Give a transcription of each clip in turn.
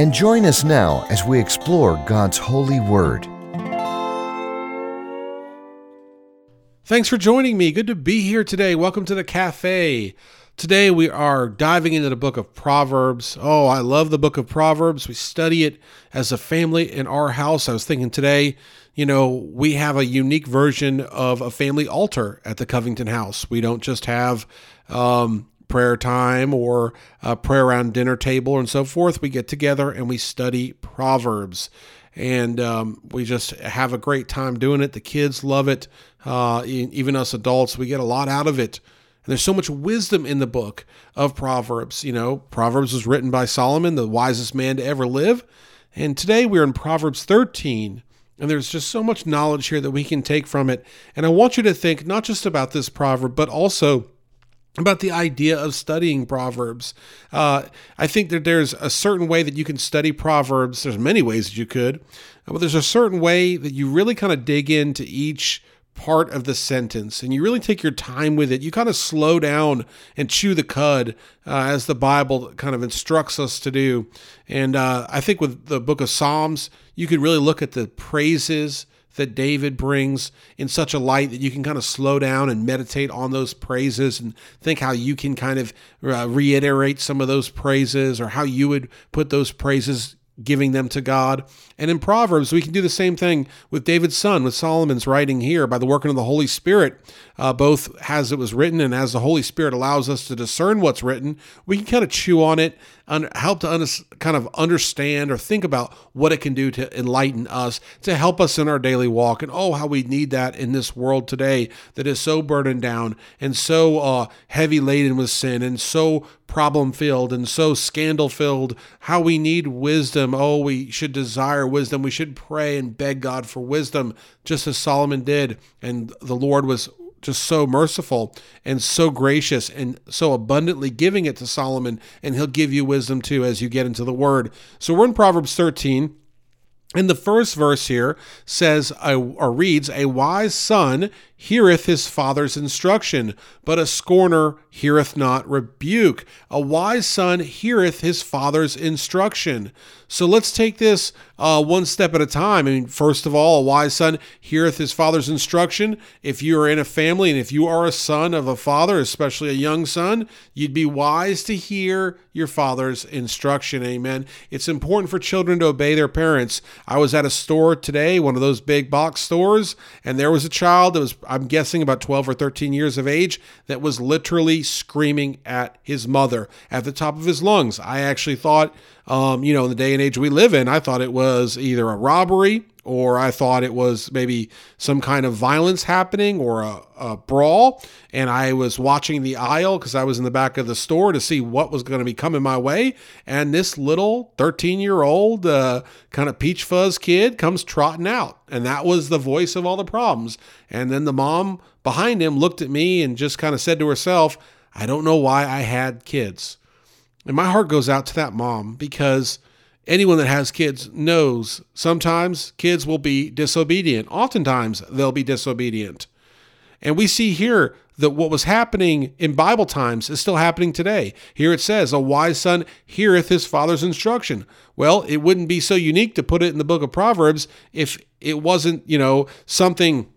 and join us now as we explore God's holy word. Thanks for joining me. Good to be here today. Welcome to the cafe. Today we are diving into the book of Proverbs. Oh, I love the book of Proverbs. We study it as a family in our house. I was thinking today, you know, we have a unique version of a family altar at the Covington house. We don't just have um, prayer time or a prayer around dinner table and so forth. We get together and we study Proverbs. And um, we just have a great time doing it. The kids love it. Uh, even us adults, we get a lot out of it. And there's so much wisdom in the book of Proverbs. You know, Proverbs was written by Solomon, the wisest man to ever live. And today we're in Proverbs 13. And there's just so much knowledge here that we can take from it. And I want you to think not just about this proverb, but also about the idea of studying proverbs. Uh, i think that there's a certain way that you can study proverbs. There's many ways that you could but there's a certain way that you really kind of dig into each part of the sentence and you really take your time with it. You kind of slow down and chew the cud uh, as the bible kind of instructs us to do. And uh, i think with the book of psalms you could really look at the praises that David brings in such a light that you can kind of slow down and meditate on those praises and think how you can kind of uh, reiterate some of those praises or how you would put those praises giving them to God. And in Proverbs, we can do the same thing with David's son, with Solomon's writing here by the working of the Holy Spirit, uh, both as it was written and as the Holy Spirit allows us to discern what's written. We can kind of chew on it and help to un- kind of understand or think about what it can do to enlighten us, to help us in our daily walk. And oh, how we need that in this world today that is so burdened down and so uh, heavy laden with sin and so problem filled and so scandal filled. How we need wisdom. Oh, we should desire wisdom. We should pray and beg God for wisdom, just as Solomon did. And the Lord was just so merciful and so gracious and so abundantly giving it to Solomon. And he'll give you wisdom too as you get into the word. So we're in Proverbs 13. And the first verse here says, or reads, A wise son heareth his father's instruction, but a scorner heareth not rebuke. A wise son heareth his father's instruction. So let's take this uh, one step at a time. I mean, first of all, a wise son heareth his father's instruction. If you are in a family and if you are a son of a father, especially a young son, you'd be wise to hear your father's instruction. Amen. It's important for children to obey their parents. I was at a store today, one of those big box stores, and there was a child that was I'm guessing about 12 or 13 years of age, that was literally screaming at his mother at the top of his lungs. I actually thought, um, you know, in the day and age we live in, I thought it was either a robbery or I thought it was maybe some kind of violence happening or a, a brawl. And I was watching the aisle because I was in the back of the store to see what was going to be coming my way. And this little 13 year old uh, kind of peach fuzz kid comes trotting out. And that was the voice of all the problems. And then the mom behind him looked at me and just kind of said to herself, I don't know why I had kids. And my heart goes out to that mom because anyone that has kids knows sometimes kids will be disobedient. Oftentimes they'll be disobedient. And we see here that what was happening in Bible times is still happening today. Here it says, A wise son heareth his father's instruction. Well, it wouldn't be so unique to put it in the book of Proverbs if it wasn't, you know, something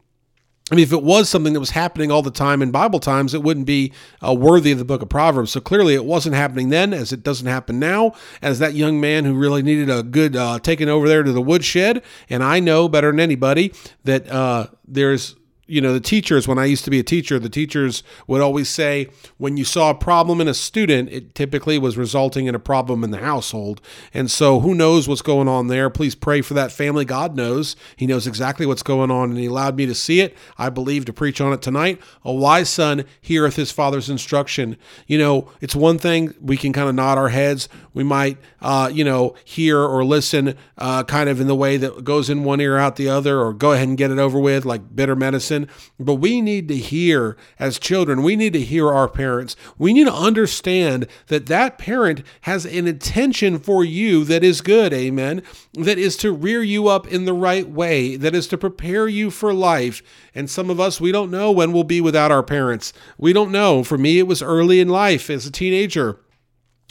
I mean, if it was something that was happening all the time in Bible times, it wouldn't be uh, worthy of the book of Proverbs. So clearly, it wasn't happening then, as it doesn't happen now. As that young man who really needed a good uh, taking over there to the woodshed, and I know better than anybody that uh, there's you know, the teachers, when I used to be a teacher, the teachers would always say, when you saw a problem in a student, it typically was resulting in a problem in the household. And so, who knows what's going on there? Please pray for that family. God knows. He knows exactly what's going on, and He allowed me to see it. I believe to preach on it tonight. A wise son heareth his father's instruction. You know, it's one thing we can kind of nod our heads. We might, uh, you know, hear or listen uh, kind of in the way that goes in one ear out the other, or go ahead and get it over with, like bitter medicine but we need to hear as children, we need to hear our parents. We need to understand that that parent has an intention for you that is good, amen, that is to rear you up in the right way, that is to prepare you for life. And some of us, we don't know when we'll be without our parents. We don't know. For me, it was early in life as a teenager.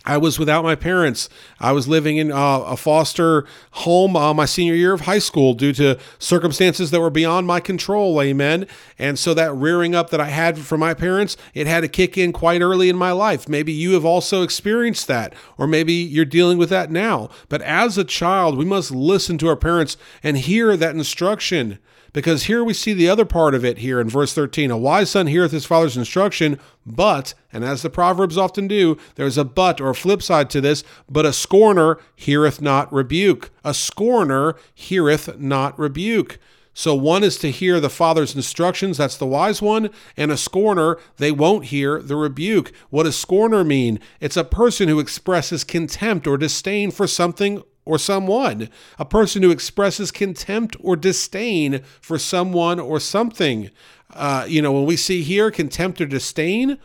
I was without my parents. I was living in uh, a foster home uh, my senior year of high school due to circumstances that were beyond my control. Amen. And so that rearing up that I had from my parents, it had to kick in quite early in my life. Maybe you have also experienced that, or maybe you're dealing with that now. But as a child, we must listen to our parents and hear that instruction. Because here we see the other part of it here in verse 13. A wise son heareth his father's instruction, but, and as the Proverbs often do, there's a but or a flip side to this, but a scorner heareth not rebuke. A scorner heareth not rebuke. So one is to hear the father's instructions, that's the wise one, and a scorner, they won't hear the rebuke. What does scorner mean? It's a person who expresses contempt or disdain for something or someone, a person who expresses contempt or disdain for someone or something. Uh, you know, when we see here contempt or disdain,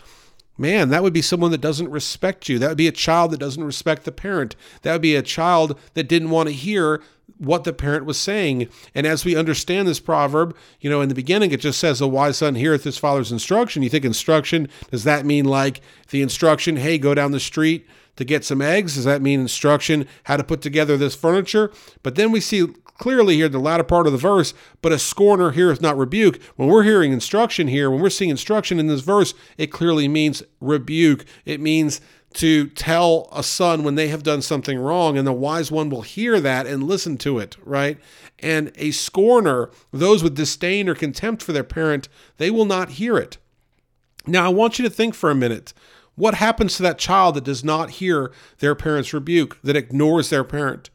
man, that would be someone that doesn't respect you. That would be a child that doesn't respect the parent. That would be a child that didn't want to hear what the parent was saying. And as we understand this proverb, you know, in the beginning it just says, A wise son heareth his father's instruction. You think instruction, does that mean like the instruction, hey, go down the street to get some eggs? Does that mean instruction how to put together this furniture? But then we see clearly here the latter part of the verse, but a scorner heareth not rebuke. When we're hearing instruction here, when we're seeing instruction in this verse, it clearly means rebuke. It means to tell a son when they have done something wrong, and the wise one will hear that and listen to it, right? And a scorner, those with disdain or contempt for their parent, they will not hear it. Now, I want you to think for a minute. What happens to that child that does not hear their parent's rebuke, that ignores their parent?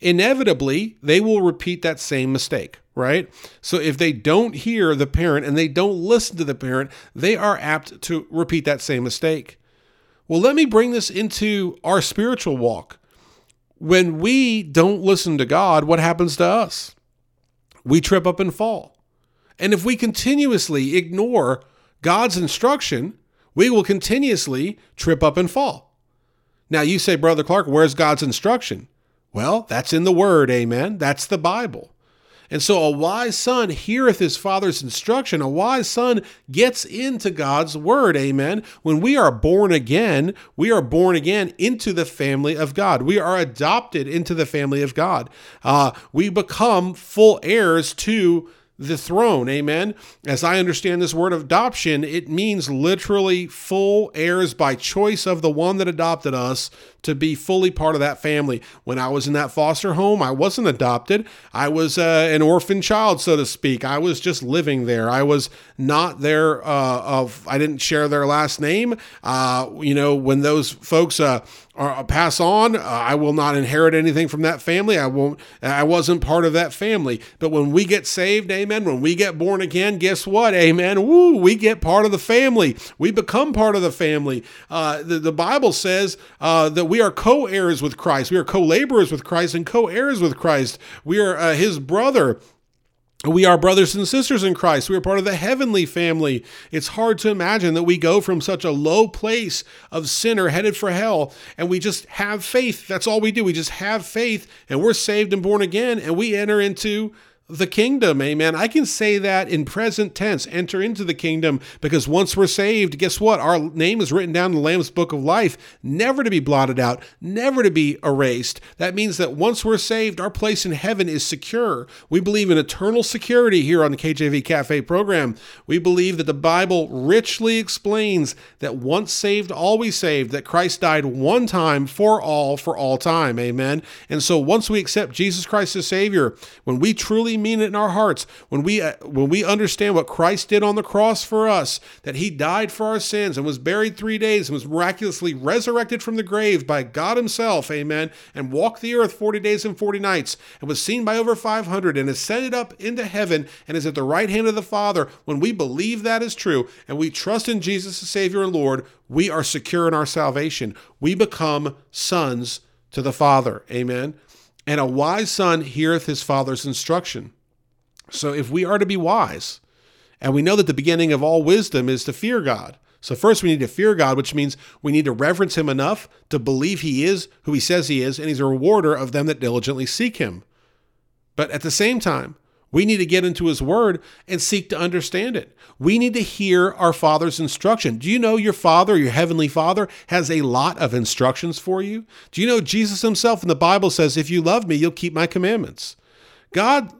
Inevitably, they will repeat that same mistake, right? So if they don't hear the parent and they don't listen to the parent, they are apt to repeat that same mistake. Well, let me bring this into our spiritual walk. When we don't listen to God, what happens to us? We trip up and fall. And if we continuously ignore God's instruction, we will continuously trip up and fall. Now, you say, Brother Clark, where's God's instruction? Well, that's in the Word, amen. That's the Bible. And so a wise son heareth his father's instruction. A wise son gets into God's word. Amen. When we are born again, we are born again into the family of God. We are adopted into the family of God. Uh, we become full heirs to the throne. Amen. As I understand this word adoption, it means literally full heirs by choice of the one that adopted us to be fully part of that family. When I was in that foster home, I wasn't adopted. I was uh, an orphan child, so to speak. I was just living there. I was not there uh, of, I didn't share their last name. Uh, you know, when those folks uh, are, pass on, uh, I will not inherit anything from that family. I won't, I wasn't part of that family. But when we get saved, amen, when we get born again, guess what? Amen. Woo, we get part of the family. We become part of the family. Uh, the, the Bible says that we are co heirs with Christ. We are co laborers with Christ and co heirs with Christ. We are uh, his brother. We are brothers and sisters in Christ. We are part of the heavenly family. It's hard to imagine that we go from such a low place of sinner headed for hell and we just have faith. That's all we do. We just have faith and we're saved and born again and we enter into the kingdom. Amen. I can say that in present tense, enter into the kingdom, because once we're saved, guess what? Our name is written down in the Lamb's book of life, never to be blotted out, never to be erased. That means that once we're saved, our place in heaven is secure. We believe in eternal security here on the KJV Cafe program. We believe that the Bible richly explains that once saved, always saved, that Christ died one time for all, for all time. Amen. And so once we accept Jesus Christ as Savior, when we truly mean it in our hearts, when we uh, when we understand what Christ did on the cross for us, that he died for our sins and was buried 3 days and was miraculously resurrected from the grave by God himself, amen, and walked the earth 40 days and 40 nights and was seen by over 500 and ascended up into heaven and is at the right hand of the Father, when we believe that is true and we trust in Jesus as Savior and Lord, we are secure in our salvation. We become sons to the Father. Amen. And a wise son heareth his father's instruction. So if we are to be wise, and we know that the beginning of all wisdom is to fear God. So first we need to fear God, which means we need to reverence him enough to believe he is who he says he is, and he's a rewarder of them that diligently seek him. But at the same time, we need to get into His Word and seek to understand it. We need to hear our Father's instruction. Do you know your Father, your Heavenly Father, has a lot of instructions for you? Do you know Jesus Himself in the Bible says, If you love me, you'll keep my commandments? God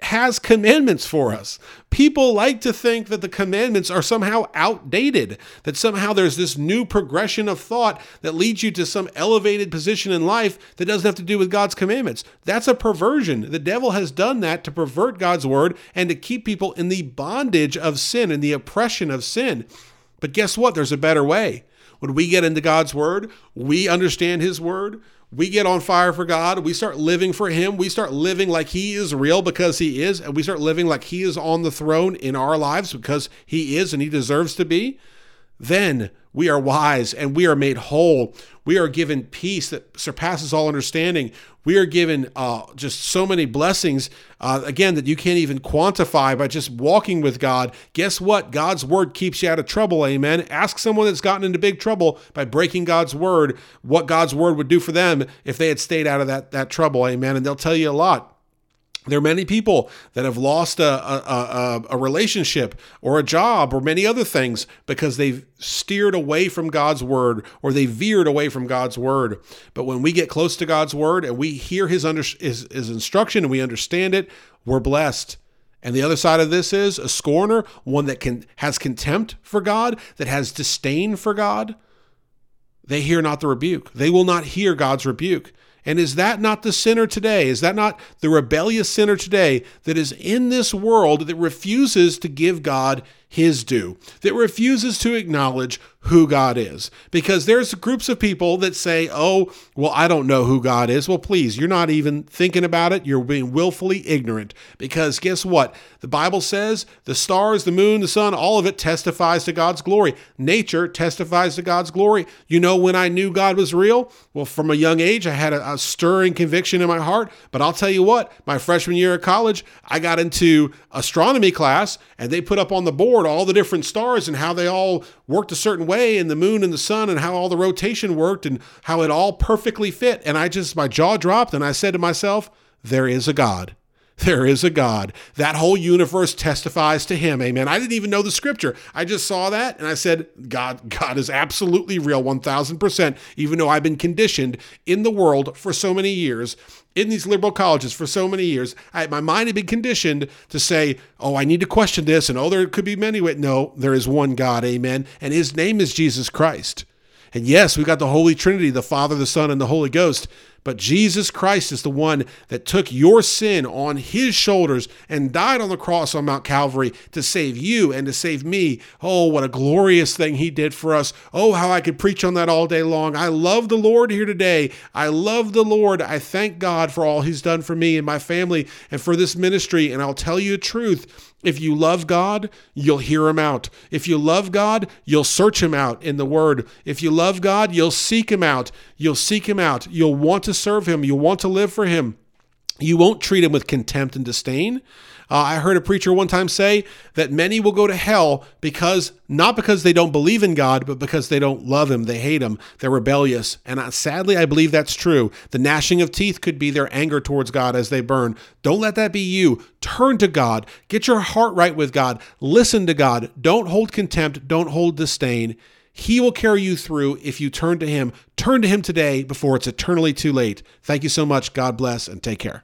has commandments for us. People like to think that the commandments are somehow outdated, that somehow there's this new progression of thought that leads you to some elevated position in life that doesn't have to do with God's commandments. That's a perversion. The devil has done that to pervert God's word and to keep people in the bondage of sin and the oppression of sin. But guess what? There's a better way. When we get into God's word, we understand his word, we get on fire for God, we start living for Him, we start living like He is real because He is, and we start living like He is on the throne in our lives because He is and He deserves to be, then we are wise and we are made whole. We are given peace that surpasses all understanding. We are given uh, just so many blessings, uh, again, that you can't even quantify by just walking with God. Guess what? God's word keeps you out of trouble. Amen. Ask someone that's gotten into big trouble by breaking God's word what God's word would do for them if they had stayed out of that, that trouble. Amen. And they'll tell you a lot. There are many people that have lost a, a, a, a, relationship or a job or many other things because they've steered away from God's word or they veered away from God's word. But when we get close to God's word and we hear his, under, his, his instruction and we understand it, we're blessed. And the other side of this is a scorner, one that can has contempt for God, that has disdain for God. They hear not the rebuke. They will not hear God's rebuke. And is that not the sinner today? Is that not the rebellious sinner today that is in this world that refuses to give God his due, that refuses to acknowledge who God is. Because there's groups of people that say, oh, well, I don't know who God is. Well, please, you're not even thinking about it. You're being willfully ignorant. Because guess what? The Bible says the stars, the moon, the sun, all of it testifies to God's glory. Nature testifies to God's glory. You know when I knew God was real? Well, from a young age, I had a, a stirring conviction in my heart. But I'll tell you what, my freshman year of college, I got into astronomy class and they put up on the board all the different stars and how they all worked a certain way and the moon and the sun and how all the rotation worked and how it all perfectly fit. And I just, my jaw dropped and I said to myself, there is a God. There is a God. That whole universe testifies to him. Amen. I didn't even know the scripture. I just saw that and I said, God, God is absolutely real 1000%, even though I've been conditioned in the world for so many years in these liberal colleges for so many years, I, my mind had been conditioned to say, oh, I need to question this, and oh, there could be many ways. No, there is one God, amen. And his name is Jesus Christ. And yes, we got the Holy Trinity, the Father, the Son, and the Holy Ghost. But Jesus Christ is the one that took your sin on his shoulders and died on the cross on Mount Calvary to save you and to save me. Oh, what a glorious thing he did for us. Oh, how I could preach on that all day long. I love the Lord here today. I love the Lord. I thank God for all he's done for me and my family and for this ministry. And I'll tell you the truth if you love God, you'll hear him out. If you love God, you'll search him out in the word. If you love God, you'll seek him out. You'll seek him out. You'll want to serve him. You'll want to live for him. You won't treat him with contempt and disdain. Uh, I heard a preacher one time say that many will go to hell because not because they don't believe in God, but because they don't love Him. They hate Him. They're rebellious. And I, sadly, I believe that's true. The gnashing of teeth could be their anger towards God as they burn. Don't let that be you. Turn to God. Get your heart right with God. Listen to God. Don't hold contempt. Don't hold disdain. He will carry you through if you turn to Him. Turn to Him today before it's eternally too late. Thank you so much. God bless and take care.